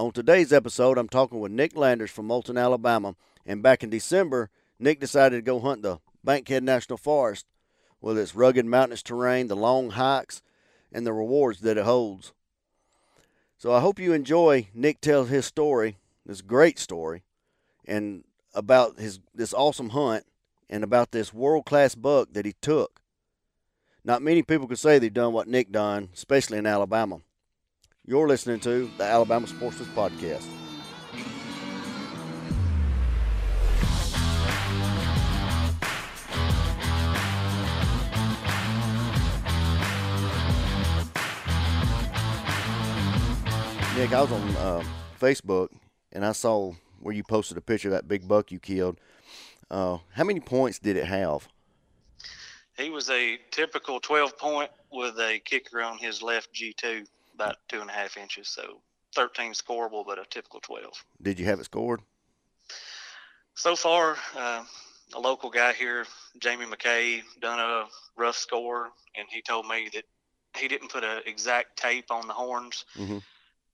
On today's episode, I'm talking with Nick Landers from Moulton, Alabama. And back in December, Nick decided to go hunt the Bankhead National Forest with its rugged mountainous terrain, the long hikes, and the rewards that it holds. So I hope you enjoy Nick tells his story, this great story, and about his this awesome hunt and about this world class buck that he took. Not many people could say they've done what Nick done, especially in Alabama. You're listening to the Alabama Sportsman's Podcast. Nick, I was on uh, Facebook and I saw where you posted a picture of that big buck you killed. Uh, how many points did it have? He was a typical 12 point with a kicker on his left G2 about two and a half inches. So 13 scoreable, but a typical 12. Did you have it scored? So far, uh, a local guy here, Jamie McKay, done a rough score, and he told me that he didn't put an exact tape on the horns, mm-hmm.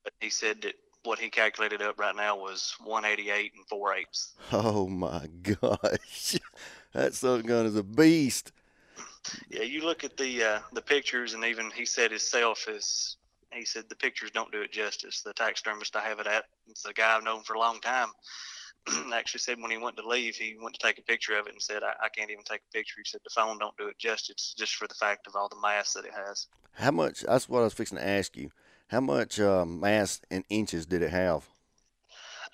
but he said that what he calculated up right now was 188 and four eighths. Oh my gosh, that son gun is a beast. Yeah, you look at the uh, the pictures, and even he said himself is he said the pictures don't do it justice. The taxidermist I have it at, it's a guy I've known for a long time. actually said when he went to leave, he went to take a picture of it and said, I, I, can't even take a picture. He said the phone don't do it justice just for the fact of all the mass that it has. How much? That's what I was fixing to ask you. How much uh, mass in inches did it have?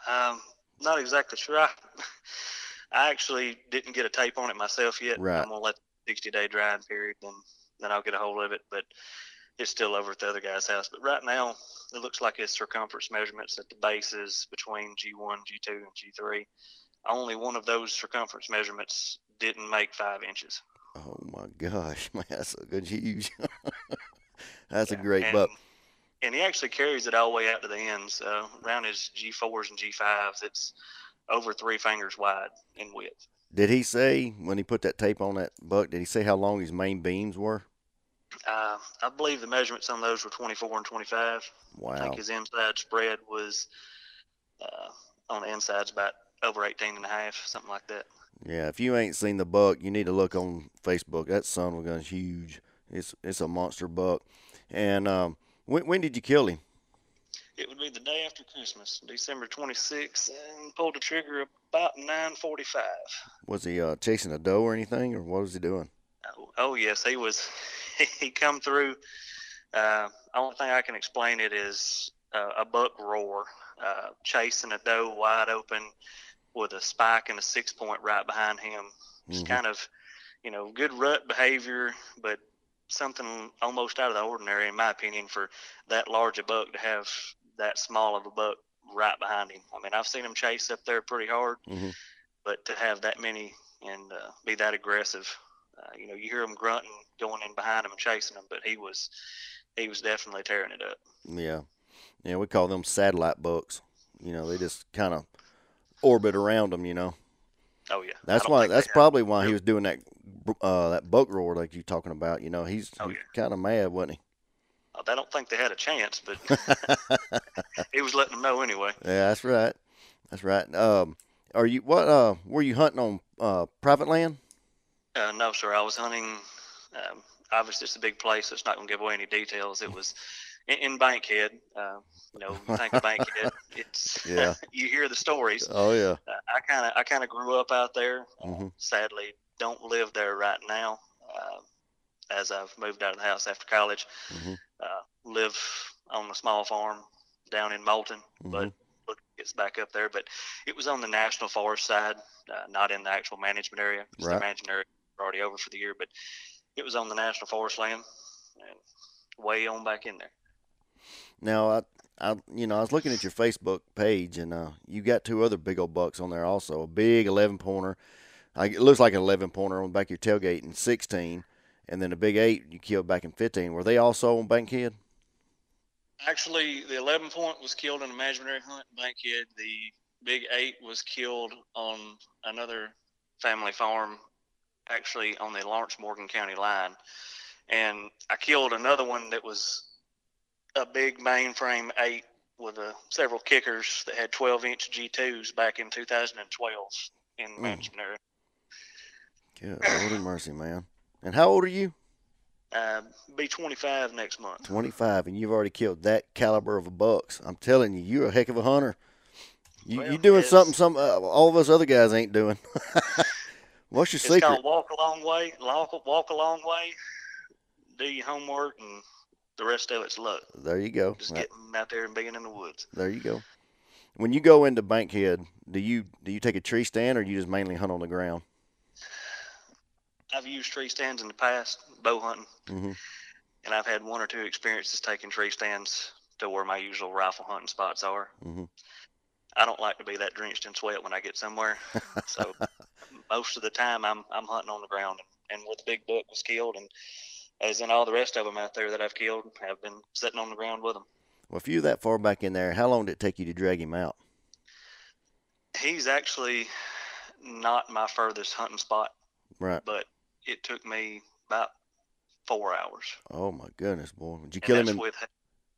Um, not exactly sure. I, I actually didn't get a tape on it myself yet. Right. I'm gonna let the 60 day drying period, then then I'll get a hold of it. But it's still over at the other guy's house. But right now, it looks like his circumference measurements at the bases between G1, G2, and G3. Only one of those circumference measurements didn't make five inches. Oh my gosh, man, that's a good huge. that's yeah, a great and, buck. And he actually carries it all the way out to the ends. Uh, around his G4s and G5s, it's over three fingers wide in width. Did he say when he put that tape on that buck? Did he say how long his main beams were? Uh, I believe the measurements on those were 24 and 25. Wow. I think his inside spread was uh, on the inside's about over 18 and a half, something like that. Yeah, if you ain't seen the buck, you need to look on Facebook. That son of a gun's huge. It's it's a monster buck. And um, when when did you kill him? It would be the day after Christmas, December 26th, and pulled the trigger about 9:45. Was he uh, chasing a doe or anything, or what was he doing? Oh, oh yes, he was. he come through. Uh, only thing I can explain it is uh, a buck roar, uh, chasing a doe wide open with a spike and a six point right behind him. Just mm-hmm. kind of, you know, good rut behavior, but something almost out of the ordinary, in my opinion, for that large a buck to have that small of a buck right behind him. I mean, I've seen him chase up there pretty hard, mm-hmm. but to have that many and uh, be that aggressive, uh, you know, you hear him grunting, going in behind him and chasing him, but he was he was definitely tearing it up. Yeah, yeah, we call them satellite bucks. You know, they just kind of orbit around them. You know. Oh yeah. That's why. That's probably why he was doing that uh, that buck roar like you talking about. You know, he's, oh, yeah. kind of mad, wasn't he? Uh, I don't think they had a chance, but he was letting them know anyway. Yeah, that's right. That's right. Um, are you what? Uh, were you hunting on uh, private land? Uh, no, sir. I was hunting. Um, obviously, it's a big place, so it's not going to give away any details. It was in, in Bankhead. Uh, you know, think of Bankhead, it's yeah. you hear the stories. Oh yeah. Uh, I kind of I kind of grew up out there. Mm-hmm. Sadly, don't live there right now. Uh, as I've moved out of the house after college, mm-hmm. Uh, live on a small farm down in Moulton, mm-hmm. but gets back up there. But it was on the national forest side, uh, not in the actual management area. Right. The management area already over for the year, but it was on the national forest land and way on back in there. Now, I, I, you know, I was looking at your Facebook page, and uh, you got two other big old bucks on there also. A big 11 pointer. it looks like an 11 pointer on the back of your tailgate in 16, and then a big eight you killed back in 15. Were they also on Bankhead? Actually, the 11 point was killed in a imaginary hunt in Bankhead. The big eight was killed on another family farm actually on the Lawrence Morgan County line. And I killed another one that was a big mainframe eight with uh, several kickers that had 12 inch G2s back in 2012 in Mm. management area. Good Lord have mercy, man. And how old are you? Uh, be 25 next month. 25, and you've already killed that caliber of a bucks. I'm telling you, you're a heck of a hunter. You Well, you doing something some uh, all of us other guys ain't doing. What's your It's secret? called walk a long way. Walk, walk a long way. Do your homework, and the rest of it's luck. There you go. Just Right, getting out there and being in the woods. There you go. When you go into Bankhead, do you do you take a tree stand or you just mainly hunt on the ground? I've used tree stands in the past, bow hunting, Mhm. and I've had one or two experiences taking tree stands to where my usual rifle hunting spots are. Mhm. I don't like to be that drenched in sweat when I get somewhere, so most of the time I'm I'm hunting on the ground. And where the big buck was killed, and as in all the rest of them out there that I've killed, have been sitting on the ground with them. Well, if you're that far back in there, how long did it take you to drag him out? He's actually not my furthest hunting spot, Right. but it took me about four hours. Oh my goodness, boy! Did you And kill him in? with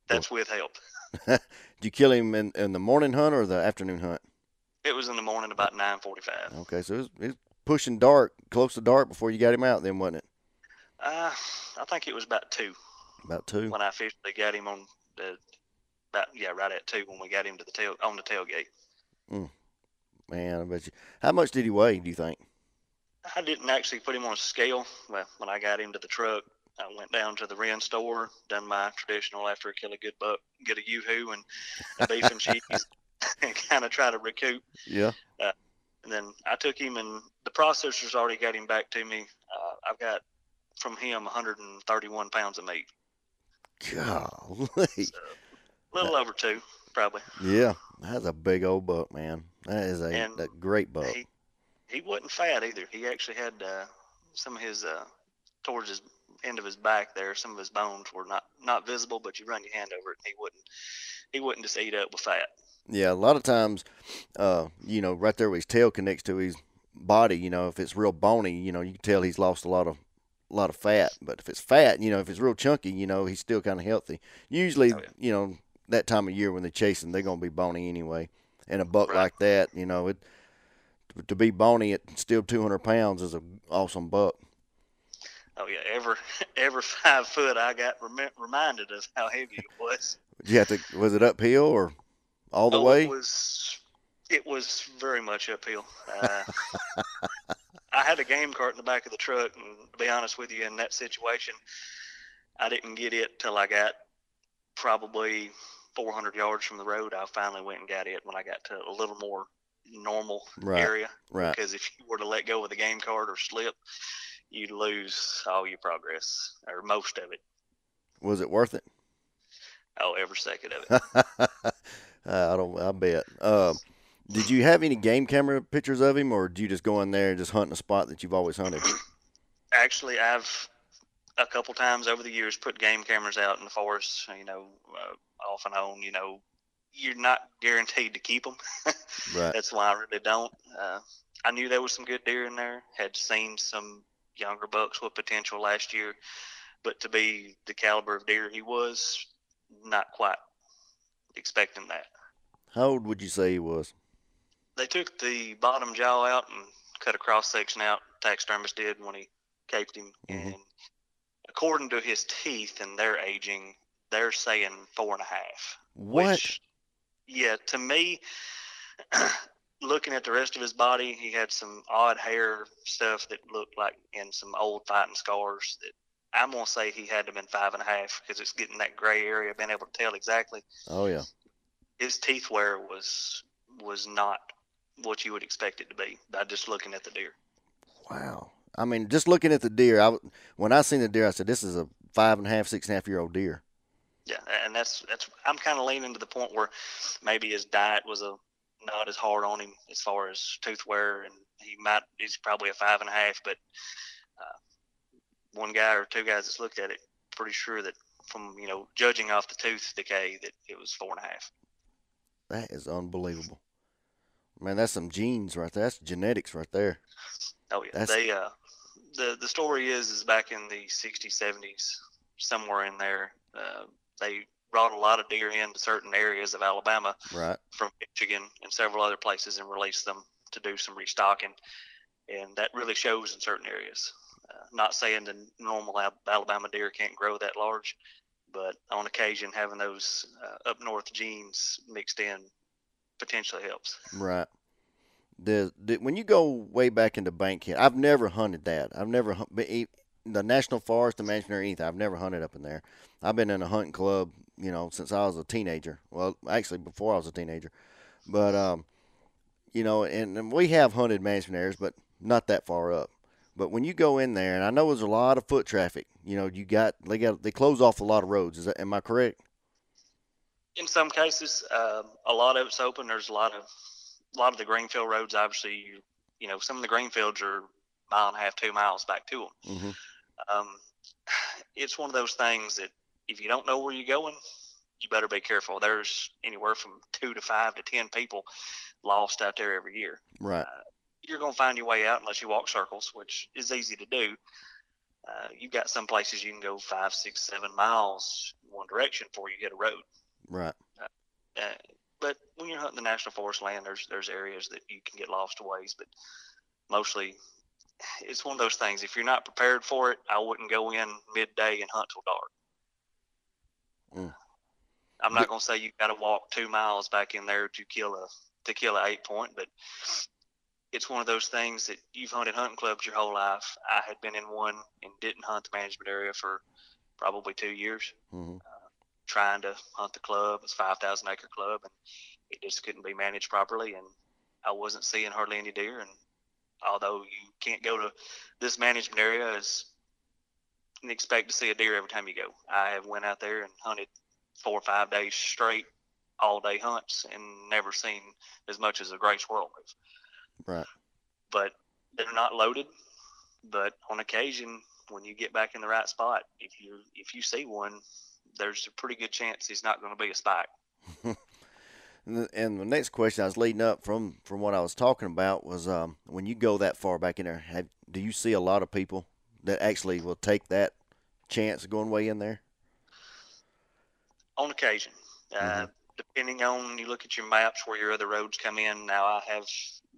that's with help. Did you kill him in, in the morning hunt or the afternoon hunt? It was in the morning about nine forty-five. Okay, so it was, it was pushing dark, close to dark before you got him out. Then wasn't it? Uh, I think it was about two About two. when I officially got him on the. About yeah, right at two when we got him to the tail on the tailgate. Man, I bet you. How much did he weigh? Do you think? I didn't actually put him on a scale. Well, when I got him to the truck, I went down to the Wren store, done my traditional after I kill a good buck, get a yoo-hoo and a beef and cheese, and kind of try to recoup. Yeah. And then I took him, and the processor's already got him back to me. Uh, I've got from him 131 pounds of meat, Golly. so a little over two, probably. Yeah, that's a big old buck, man. That is a, a great buck. He he wasn't fat either. He actually had uh, some of his uh, towards his end of his back there. Some of his bones were not not visible, but you run your hand over it, and he wouldn't he wouldn't just eat up with fat. Yeah, a lot of times, uh, you know, right there where his tail connects to his body, you know, if it's real bony, you know, you can tell he's lost a lot of a lot of fat. But if it's fat, you know, if it's real chunky, you know, he's still kind of healthy. Usually, Oh, yeah. you know, that time of year when they're chasing, they're gonna be bony anyway. And a buck Right. like that, you know, it to be bony at still 200 pounds is an awesome buck. Oh yeah, every every five foot I got rem- reminded of how heavy it was. Did you have to? Was it uphill or all the oh, way? it was it was very much uphill. Uh, I had a game cart in the back of the truck, and to be honest with you, in that situation, I didn't get it till I got probably 400 yards from the road. I finally went and got it when I got to a little more normal Right. area. Right. Because if you were to let go of the game cart or slip, you'd lose all your progress or most of it. Was it worth it? Oh, every second of it. uh, I don't. I bet. Uh, did you have any game camera pictures of him, or do you just go in there and just hunt in a spot that you've always hunted? Actually, I've a couple times over the years put game cameras out in the forest. You know, uh, off and on. You know, you're not guaranteed to keep them. Right. That's why I really don't. Uh, I knew there was some good deer in there. Had seen some younger bucks with potential last year, but to be the caliber of deer he was, not quite expecting that. How old would you say he was? They took the bottom jaw out and cut a cross section out. Taxidermist did when he caped him, Mhm. and according to his teeth and their aging, they're saying four and a half. What? Which, yeah, to me, looking at the rest of his body, he had some odd hair stuff that looked like in some old fighting scars. That I'm gonna say he had to have been five and a half because it's getting that gray area. Being able to tell exactly Oh yeah. his teeth wear was was not what you would expect it to be by just looking at the deer. Wow. I mean, just looking at the deer, I when I seen the deer, I said, "This is a five and a half, six and a half year old deer." Yeah, and that's that's I'm kind of leaning to the point where maybe his diet was a not as hard on him as far as tooth wear, and he might he's probably a five and a half, but uh, one guy or two guys that's looked at it, pretty sure that from you know judging off the tooth decay that it was four and a half. That is unbelievable. Man, that's some genes right there. That's genetics right there. Oh yeah, That's- they uh the the story is is back in the 60s 70s somewhere in there uh, they brought a lot of deer into certain areas of Alabama Right. from Michigan and several other places and released them to do some restocking, and that really shows in certain areas. Uh, not saying the normal Alabama deer can't grow that large, but on occasion having those uh, up north genes mixed in potentially helps. Right. The, the when you go way back into Bankhead, I've never hunted that. I've never e- the National Forest, the Mansion, or anything. I've never hunted up in there. I've been in a hunting club, you know, since I was a teenager. Well, actually, before I was a teenager. But um, you know, and, and we have hunted management areas, but not that far up. But when you go in there, and I know there's a lot of foot traffic. You know, you got they got they close off a lot of roads. Is that am I correct? in some cases, um, a lot of it's open. There's a lot of a lot of the greenfield roads. Obviously, you, you know, some of the greenfields are mile and a half, two miles back to them. Mm-hmm. Um, it's one of those things that if you don't know where you're going, you better be careful. There's anywhere from two to five to ten people lost out there every year. Right. You're going to find your way out unless you walk circles, which is easy to do. Uh, you've got some places you can go five, six, seven miles one direction before you hit a road. Right. Uh, but when you're hunting the national forest land, there's there's areas that you can get lost a ways, but mostly it's one of those things. If you're not prepared for it, I wouldn't go in midday and hunt till dark. Mm. I'm not going to say you got to walk two miles back in there to kill a to kill a eight point, but it's one of those things that you've hunted hunting clubs your whole life. I had been in one and didn't hunt the management area for probably two years Mm-hmm. trying to hunt the club. It's five thousand acre club, and it just couldn't be managed properly, and I wasn't seeing hardly any deer. And although you can't go to this management area and expect to see a deer every time you go, I have went out there and hunted four or five days straight, all day hunts, and never seen as much as a gray squirrel move. Right. But they're not loaded. But on occasion, when you get back in the right spot, if you if you see one, there's a pretty good chance he's not going to be a spike. And the, and the next question I was leading up from from what I was talking about was um, when you go that far back in there, have, do you see a lot of people that actually will take that chance of going way in there? On occasion, uh, Mhm. depending on you look at your maps where your other roads come in. Now I have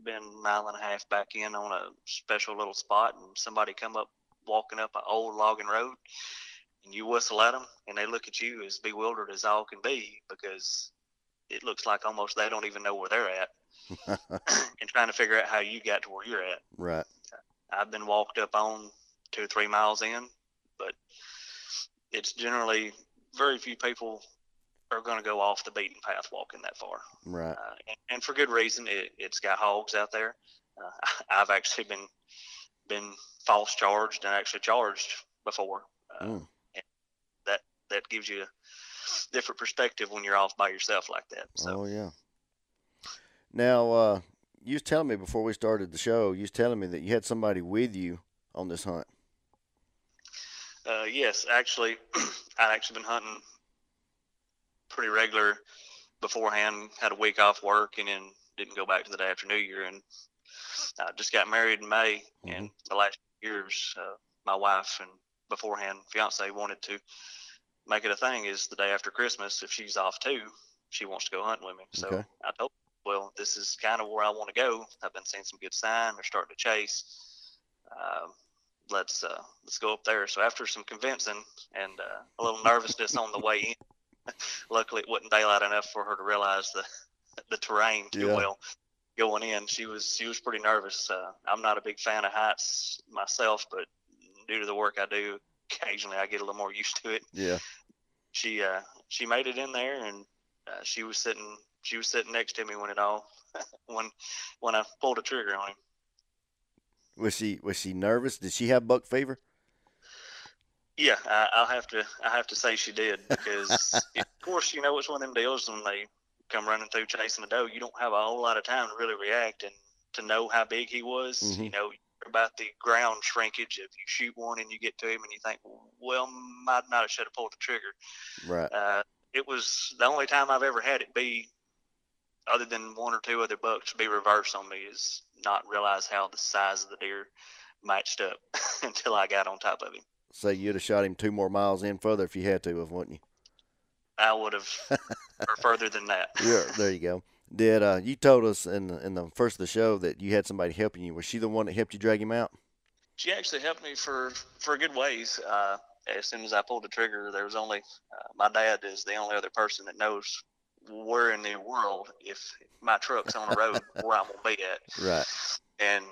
been a mile and a half back in on a special little spot, and somebody come up walking up an old logging road, and you whistle at them, and they look at you as bewildered as all can be because it looks like almost they don't even know where they're at, and trying to figure out how you got to where you're at. right. I've been walked up on two or three miles in, but it's generally very few people are going to go off the beaten path walking that far, Right. uh, and, and for good reason. It, it's got hogs out there. Uh, I've actually been been false charged and actually charged before. Uh, Mm. and that that gives you different perspective when you're off by yourself like that. So Oh yeah. Now, uh, you was telling me before we started the show, you was telling me that you had somebody with you on this hunt. Uh, yes, actually, I'd actually been hunting pretty regular beforehand. Had a week off work and then didn't go back to the day after New Year. And I just got married in May. And the last years, uh, my wife and beforehand fiance wanted to make it a thing. Is the day after Christmas, if she's off too, she wants to go hunting with me. So Okay. I told, her, well, this is kind of where I want to go. I've been seeing some good sign. They're starting to chase. Um, let's uh, let's go up there. So after some convincing and uh, a little nervousness on the way in, luckily it wasn't daylight enough for her to realize the the terrain too Yeah. well. Going in, she was she was pretty nervous. Uh, I'm not a big fan of heights myself, but due to the work I do, occasionally I get a little more used to it. Yeah. She uh, she made it in there, and uh, she was sitting she was sitting next to me when it all when when I pulled the trigger on him. Was she was she nervous? Did she have buck fever? Yeah, I, I'll have to. I have to say she did because, of course, you know it's one of them deals when they come running through chasing a doe. You don't have a whole lot of time to really react and to know how big he was. Mhm. You know about the ground shrinkage. If you shoot one and you get to him and you think, well, might not have should have pulled the trigger. Right. Uh, it was the only time I've ever had it be, other than one or two other bucks, be reverse on me is not realize how the size of the deer matched up until I got on top of him. Say you'd have shot him two more miles in further if you had to, wouldn't you? I would have or further than that. Yeah, there you go. Did uh, you told us in the, in the first of the show that you had somebody helping you? Was she the one that helped you drag him out? She actually helped me for for a good ways. Uh, as soon as I pulled the trigger, there was only uh, my dad is the only other person that knows where in the world if my truck's on the road where I'm gonna be at. Right. And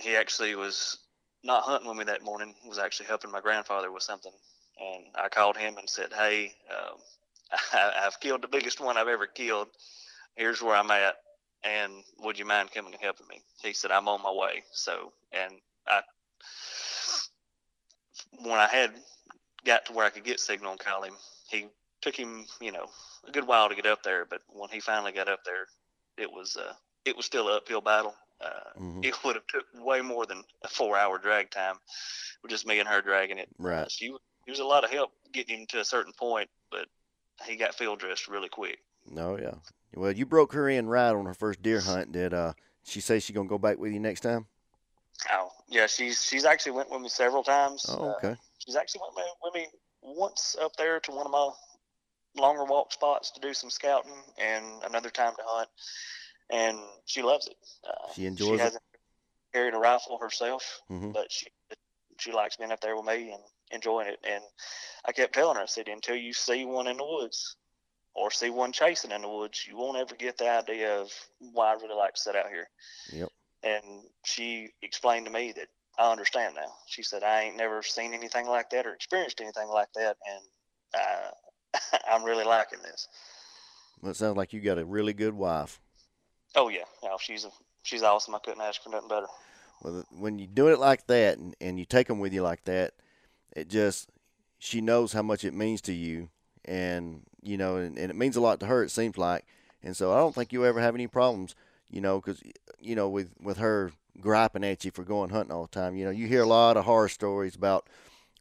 he actually was not hunting with me that morning. Was actually helping my grandfather with something. And I called him and said, "Hey, um, I, I've killed the biggest one I've ever killed. Here's where I'm at, and would you mind coming and helping me?" He said, "I'm on my way." So, and I, when I had got to where I could get signal and call him, he took him, you know, a good while to get up there. But when he finally got up there, it was uh, it was still an uphill battle. Uh, Mhm. It would have took way more than a four hour drag time with just me and her dragging it. Right. Uh, she he was a lot of help getting him to a certain point, but he got field dressed really quick. No, yeah. Well, you broke her in right on her first deer hunt. Did uh, she say she gonna go back with you next time? Oh yeah, she's she's actually went with me several times. Oh, Uh, okay. she's actually went with- me once up there to one of my longer walk spots to do some scouting, and another time to hunt. And she loves it. Uh, She enjoys she it? hasn't carried a rifle herself, Mhm. but she she likes being up there with me and enjoying it. And I kept telling her, I said, until you see one in the woods or see one chasing in the woods, you won't ever get the idea of why I really like to sit out here. Yep. And she explained to me that I understand now. She said, I ain't never seen anything like that or experienced anything like that. And uh, I'm really liking this. Well, it sounds like you got a really good wife. Oh, yeah. No, she's, a, she's awesome. I couldn't ask for nothing better. Well, when you do it like that and, and you take them with you like that, it just she knows how much it means to you, and you know, and, and it means a lot to her. It seems like, and so I don't think you'll ever have any problems, you know, because you know with with her griping at you for going hunting all the time. You know, you hear a lot of horror stories about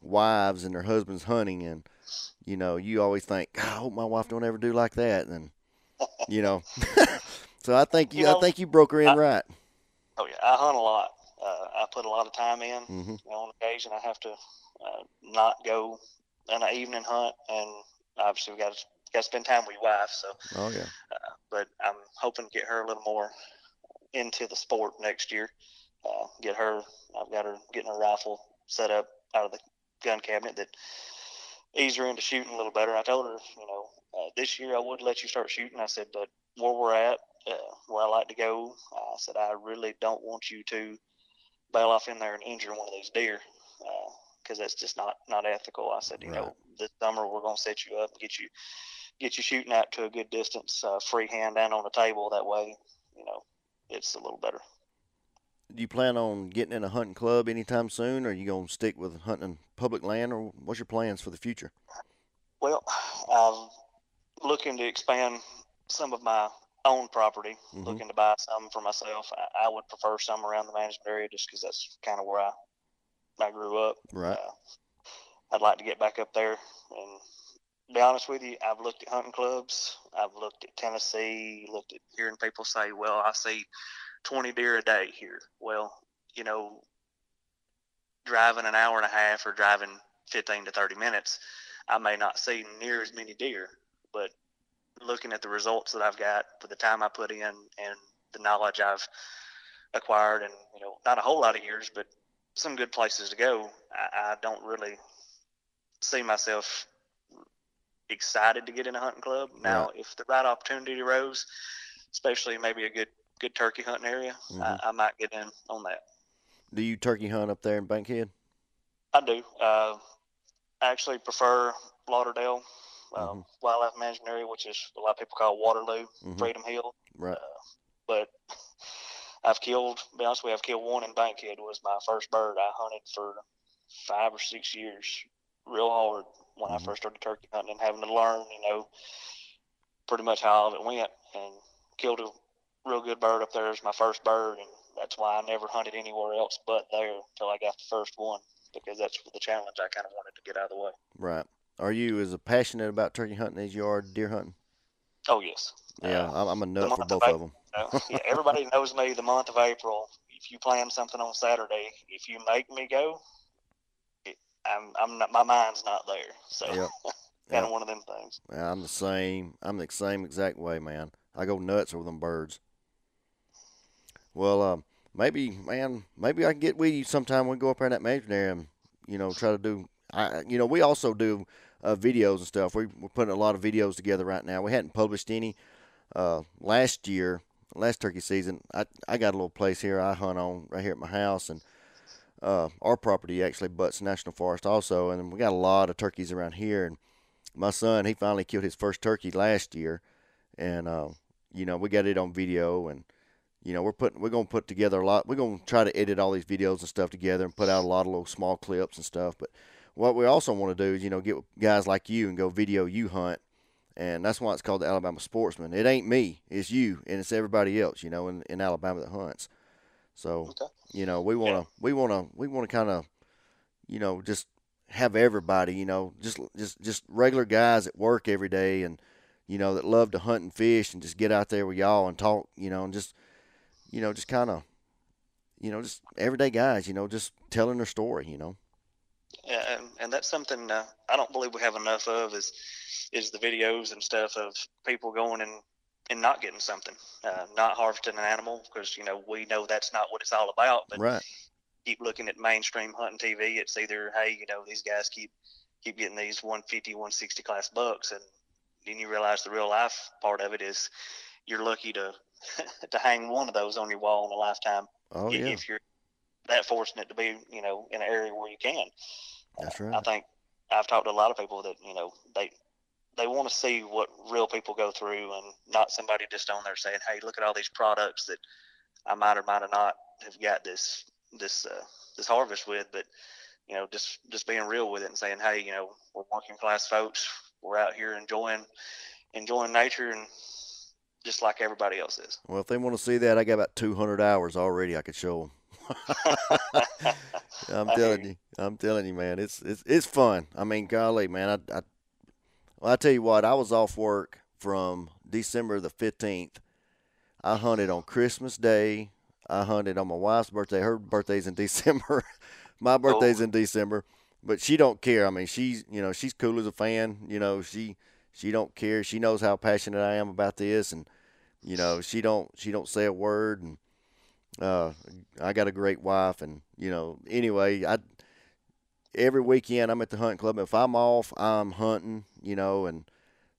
wives and their husbands hunting, and you know, you always think, I hope my wife don't ever do like that, and you know. so I think you, You know, I think you broke her in I- right. Oh, yeah. I hunt a lot. Uh, I put a lot of time in. hmm You know, on occasion, I have to uh, not go on an evening hunt, and obviously we got to got to spend time with your wife. So, Oh yeah. but I'm hoping to get her a little more into the sport next year. Uh, get her. I've got her getting her rifle set up out of the gun cabinet that ease her into shooting a little better. I told her, you know, uh, this year I would let you start shooting. I said, but where we're at, uh, where I like to go, I said I really don't want you to bail off in there and injure one of these deer because that's just not not ethical. I said, you Right. know, this summer we're gonna set you up and get you get you shooting out to a good distance, uh, freehand down on the table. That way, you know, it's a little better. Do you plan on getting in a hunting club anytime soon, or are you gonna stick with hunting public land, or what's your plans for the future? Well, I'm looking to expand some of my own property. Mhm. Looking to buy some for myself. I, I would prefer some around the management area just because that's kind of where I I grew up. Right. Uh, I'd like to get back up there and be honest with you, I've looked at hunting clubs. I've looked at Tennessee, looked at hearing people say, well, I see 20 deer a day here. Well, you know, driving an hour and a half or driving 15 to 30 minutes, I may not see near as many deer, but looking at the results that I've got for the time I put in and the knowledge I've acquired and, you know, not a whole lot of years, but some good places to go, I, I don't really see myself excited to get in a hunting club. Now, if the right opportunity arose, especially maybe a good good turkey hunting area, Mhm. I, I might get in on that. Do you turkey hunt up there in Bankhead? I do. Uh, I actually prefer Lauderdale uh, Mhm. Wildlife Management Area, which is a lot of people call Waterloo, Mhm. Freedom Hill. Right. But I've killed, to be honest with you, I've killed one in Bankhead. Was my first bird. I hunted for five or six years, real hard when Mhm. I first started turkey hunting and having to learn, you know, pretty much how all of it went. And killed a real good bird up there as my first bird, and that's why I never hunted anywhere else but there until I got the first one because that's the challenge I kind of wanted to get out of the way. Right. Are you as passionate about turkey hunting as you are deer hunting? Oh yes. Yeah, Uh, I'm, I'm a nut for both of of them. Uh, yeah, everybody knows me the month of April. If you plan something on Saturday, if you make me go, it, I'm I'm not my mind's not there. So Yep. kind of one of them things. I'm the same. I'm the same exact way, man. I go nuts over them birds. Well, um, maybe, man, maybe I can get with you sometime. We go up there in that area and, you know, try to do. I, you know, we also do uh, videos and stuff. We, we're putting a lot of videos together right now. We hadn't published any uh, last year, last turkey season. I I got a little place here I hunt on right here at my house, and uh, our property actually butts national forest also, and we got a lot of turkeys around here. And my son, he finally killed his first turkey last year, and uh, you know we got it on video and you know, we're putting we're gonna put together a lot. We're gonna try to edit all these videos and stuff together and put out a lot of little small clips and stuff. But what we also want to do is, you know, get guys like you and go video you hunt, and that's why it's called the Alabama Sportsman. It ain't me, it's you, and it's everybody else, you know, in, in Alabama that hunts. So, Okay. you know, we wanna Yeah. we wanna we wanna kind of, you know, just have everybody, you know, just just just regular guys that work every day and you know that love to hunt and fish and just get out there with y'all and talk, you know, and just you know, just kind of, you know, just everyday guys, you know, just telling their story, you know. And, and that's something uh, I don't believe we have enough of is is the videos and stuff of people going and and not getting something, uh, not harvesting an animal because you know we know that's not what it's all about. But Right. keep looking at mainstream hunting TV, it's either hey, you know, these guys keep keep getting these 150, 160 class bucks, and then you realize the real life part of it is you're lucky to to hang one of those on your wall in a lifetime Oh i- yeah, if you're that fortunate to be, you know, in an area where you can. That's right. I think I've talked to a lot of people that you know they they want to see what real people go through, and not somebody just on there saying, "Hey, look at all these products that I might or might have not have got this this uh, this harvest with," but you know, just just being real with it and saying, "Hey, you know, we're working class folks. We're out here enjoying enjoying nature and just like everybody else is." Well, if they want to see that, I got about 200 hours already. I could show them. I'm telling you. I'm telling you, man, it's it's it's fun. I mean, golly, man, I, I well, I tell you what, I was off work from December the 15th. I hunted on Christmas Day. I hunted on my wife's birthday. Her birthday's in December. my birthday's in December, but she don't care. I mean, she's you know she's cool as a fan. You know she she don't care. She knows how passionate I am about this, and you know she don't she don't say a word. And uh, I got a great wife, and you know anyway, I every weekend I'm at the hunting club. If I'm off, I'm hunting. You know, and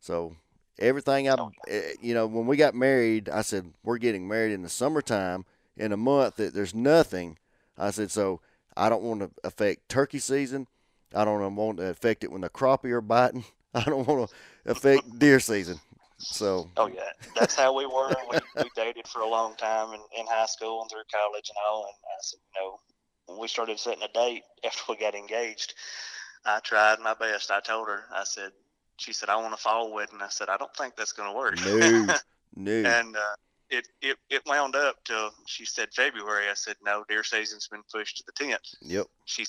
so everything I, Oh. eh, you know, when we got married, I said we're getting married in the summertime. In a month that there's nothing, I said so. I don't want to affect turkey season. I don't want to affect it when the crappie are biting. I don't want to affect deer season. So Oh yeah, that's how we were. We, we dated for a long time in, in high school and through college and all. And I said, you know, when we started setting a date after we got engaged, I tried my best. I told her, I said, she said, I want a fall wedding. I said, I don't think that's going to work. no, no. and uh, it, it it wound up till she said February. I said, no, deer season's been pushed to the tenth. Yep. She,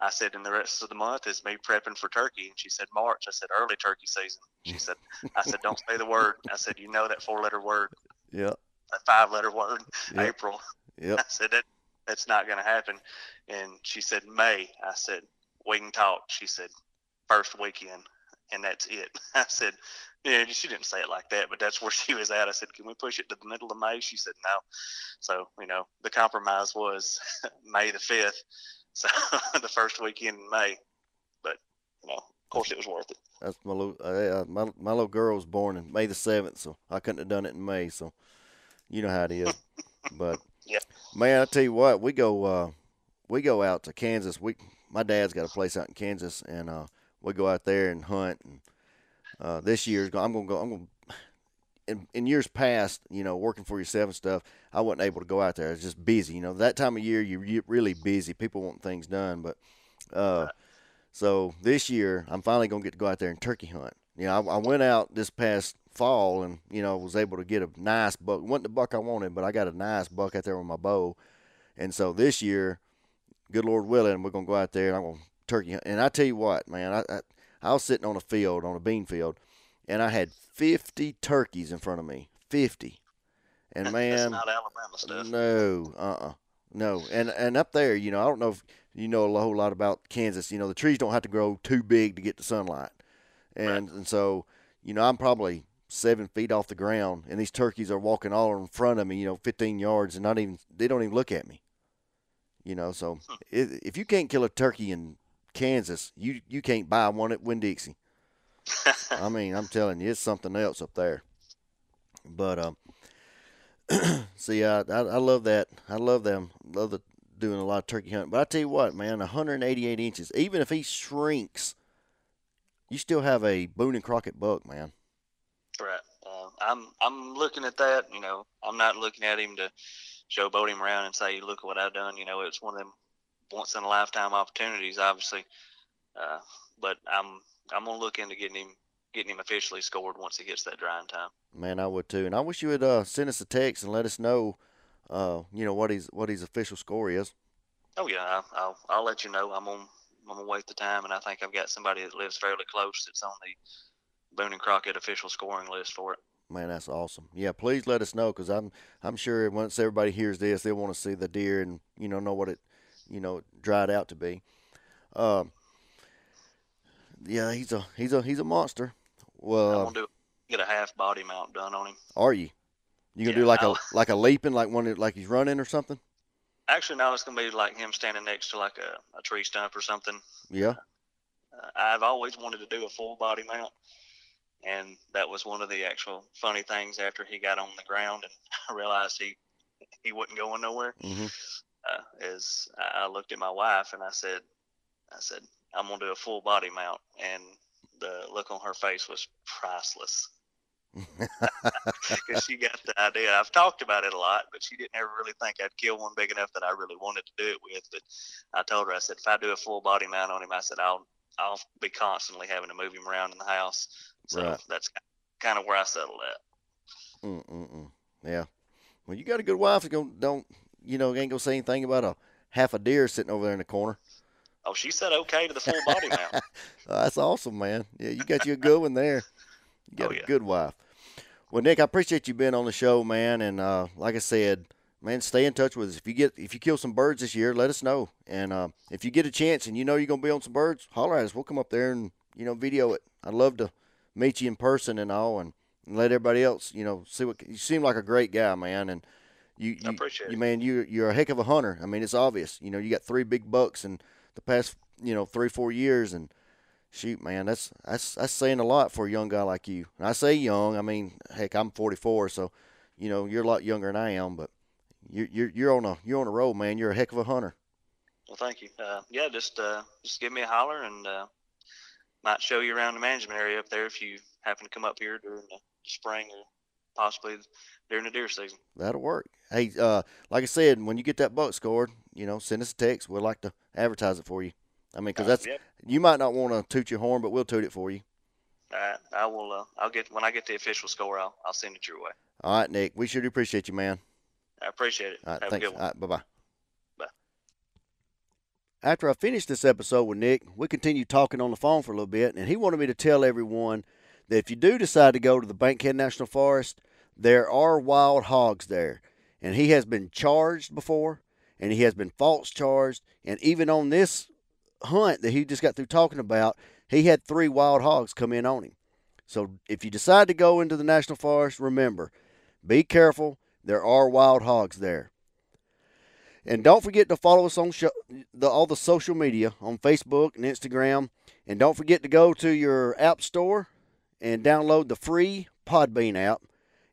I said, and the rest of the month is me prepping for turkey. And she said, March. I said, early turkey season. She said, I said, don't say the word. I said, you know that four letter word, Yep. a five letter word, Yep. April. Yep. I said, that that's not going to happen. And she said, May. I said, we can talk. She said, first weekend. And that's it. I said, yeah, she didn't say it like that, but that's where she was at. I said, can we push it to the middle of May? She said, no. So, you know, the compromise was May the 5th. So the first weekend in May. But, you know, of course it was worth it. That's my little uh, my my little girl was born in May the seventh, so I couldn't have done it in May. So you know how it is. but Yeah. man, I tell you what, we go uh, we go out to Kansas. We my dad's got a place out in Kansas, and uh, we go out there and hunt. And uh, this year's go- I'm gonna go. I'm gonna. In, in years past, you know, working for yourself and stuff, I wasn't able to go out there. I was just busy. You know, that time of year, you're really busy. People want things done, but uh, so this year, I'm finally gonna get to go out there and turkey hunt. You know, I, I went out this past fall and you know was able to get a nice buck. wasn't the buck I wanted, but I got a nice buck out there with my bow. And so this year, good Lord willing, we're gonna go out there and I'm gonna turkey hunt. And I tell you what, man, I, I I was sitting on a field on a bean field, and I had 50 turkeys in front of me, 50. And that's man, not Alabama stuff. no, uh, uh no. And and up there, you know, I don't know if you know a whole lot about Kansas. You know, the trees don't have to grow too big to get the sunlight, and and so you know I'm probably seven feet off the ground, and these turkeys are walking all in front of me, you know, 15 yards, and not even they don't even look at me. You know, so if, if you can't kill a turkey in Kansas, you you can't buy one at Winn Dixie. I mean, I'm telling you, it's something else up there. But um, see, I, I I love that. I love them. Love the doing a lot of turkey hunting. But I tell you what, man, 188 inches. Even if he shrinks, you still have a Boone and Crockett buck, man. Right. Uh, I'm I'm looking at that. You know, I'm not looking at him to showboat him around and say, "Look at what I've done." You know, it's one of them once in a lifetime opportunities, obviously. Uh, but I'm I'm gonna look into getting him getting him officially scored once he gets that drying time. Man, I would too, and I wish you would uh, send us a text and let us know, uh, you know, what his what his official score is. Oh yeah, I'll I'll, I'll let you know. I'm on I'm gonna wait the time, and I think I've got somebody that lives fairly close that's on the Boone and Crockett official scoring list for it. Man, that's awesome. Yeah, please let us know because I'm I'm sure once everybody hears this, they'll want to see the deer and you know know what it you know dried out to be. Um, yeah, he's a he's a he's a monster. Well, I'm gonna do get a half body mount done on him. Are you? You gonna Yeah, do like a like a leaping, like one like he's running or something? Actually, no. it's gonna be like him standing next to like a, a tree stump or something. Yeah. Uh, I've always wanted to do a full body mount, and that was one of the actual funny things after he got on the ground and I realized he he wasn't going nowhere. hmm Uh, is I looked at my wife and I said, I said I'm gonna do a full body mount, and the look on her face was priceless because she got the idea. I've talked about it a lot, but she didn't ever really think I'd kill one big enough that I really wanted to do it with. But I told her, I said, if I do a full body mount on him, I said I'll I'll be constantly having to move him around in the house. So Right. that's kind of where I settled at. Mm-mm-mm. Yeah. Well, you got a good wife don't, don't you know ain't gonna say anything about a half a deer sitting over there in the corner. Oh, she said okay to the full body mount. Uh, that's awesome, man. Yeah, you got you a good one there. You got Oh, a good wife. Well, Nick, I appreciate you being on the show, man. And uh, like I said, man, stay in touch with us. If you get if you kill some birds this year, let us know. And uh, if you get a chance and you know you're gonna be on some birds, holler at us. We'll come up there and you know video it. I'd love to meet you in person and all, and, and let everybody else you know see what you seem like a great guy, man. And you, I you, appreciate you it. man, you you're a heck of a hunter. I mean, it's obvious. You know, you got three big bucks in the past you know three four years, and shoot, man, that's that's that's saying a lot for a young guy like you. And I say young, I mean, heck, I'm 44, so you know you're a lot younger than I am, but you're you're you're on a you're on a roll, man. You're a heck of a hunter. Well, thank you. Uh, yeah, just uh, just give me a holler and uh, might show you around the management area up there if you happen to come up here during the spring or possibly during the deer season. That'll work. Hey, uh, like I said, when you get that buck scored, you know, send us a text. We'd like to advertise it for you. I mean, because Uh, that's yep. you might not want to toot your horn, but we'll toot it for you. All right, I will. Uh, I'll get when I get the official score. I'll I'll send it your way. All right, Nick. We sure do appreciate you, man. I appreciate it. All right, Have thanks. a good one. All right, bye bye. Bye. After I finished this episode with Nick, we continued talking on the phone for a little bit, and he wanted me to tell everyone that if you do decide to go to the Bankhead National Forest, there are wild hogs there. And he has been charged before, and he has been false charged, and even on this hunt that he just got through talking about, he had three wild hogs come in on him. So if you decide to go into the National Forest, remember, be careful. There are wild hogs there. And don't forget to follow us on sho- the, all the social media on Facebook and Instagram. And don't forget to go to your app store and download the free Podbean app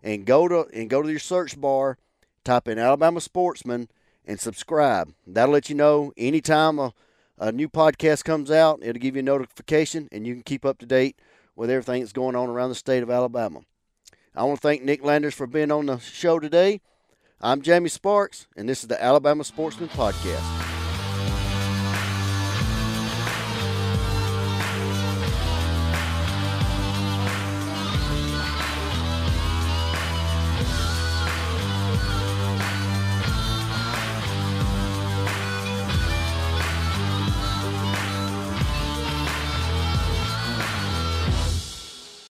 and go to and go to your search bar, type in Alabama Sportsman and subscribe. That'll let you know anytime a, a new podcast comes out. It'll give you a notification and you can keep up to date with everything that's going on around the state of Alabama. I want to thank Nick Landers for being on the show today. I'm Jamie Sparks, and this is the Alabama Sportsman Podcast.